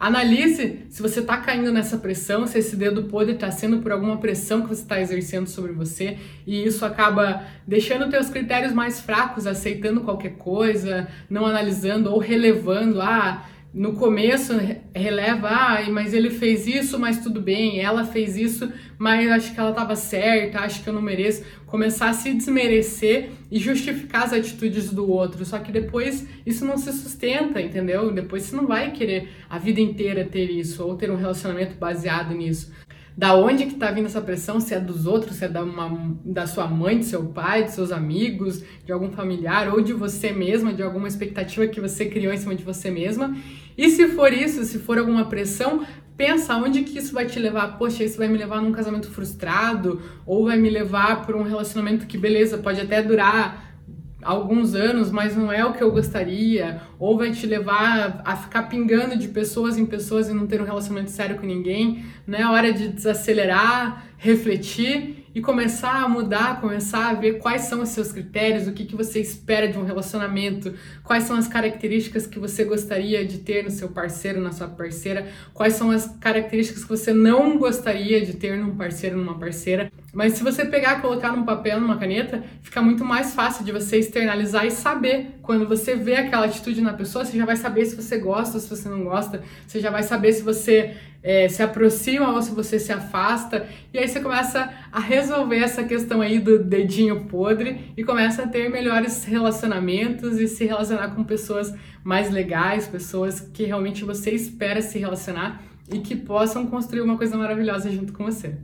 Analise se você está caindo nessa pressão, se esse dedo podre está sendo por alguma pressão que você está exercendo sobre você e isso acaba deixando teus critérios mais fracos, aceitando qualquer coisa, não analisando ou relevando, ah, no começo releva, ah, mas ele fez isso, mas tudo bem, ela fez isso, mas acho que ela estava certa, acho que eu não mereço. Começar a se desmerecer e justificar as atitudes do outro. Só que depois isso não se sustenta, entendeu? Depois você não vai querer a vida inteira ter isso ou ter um relacionamento baseado nisso. Da onde que tá vindo essa pressão? Se é dos outros, se é da, uma, da sua mãe, do seu pai, dos seus amigos, de algum familiar ou de você mesma, de alguma expectativa que você criou em cima de você mesma. E se for isso, se for alguma pressão, pensa onde que isso vai te levar. Poxa, isso vai me levar num casamento frustrado ou vai me levar por um relacionamento que beleza, pode até durar alguns anos, mas não é o que eu gostaria, ou vai te levar a ficar pingando de pessoas em pessoas e não ter um relacionamento sério com ninguém, não é hora de desacelerar, refletir e começar a mudar, começar a ver quais são os seus critérios, o que, que você espera de um relacionamento, quais são as características que você gostaria de ter no seu parceiro, na sua parceira, quais são as características que você não gostaria de ter num parceiro, numa parceira. Mas se você pegar, colocar num papel, numa caneta, fica muito mais fácil de você externalizar e saber. Quando você vê aquela atitude na pessoa, você já vai saber se você gosta ou se você não gosta, você já vai saber se você é, se aproxima ou se você se afasta. E aí você começa a resolver essa questão aí do dedinho podre e começa a ter melhores relacionamentos e se relacionar com pessoas mais legais, pessoas que realmente você espera se relacionar e que possam construir uma coisa maravilhosa junto com você.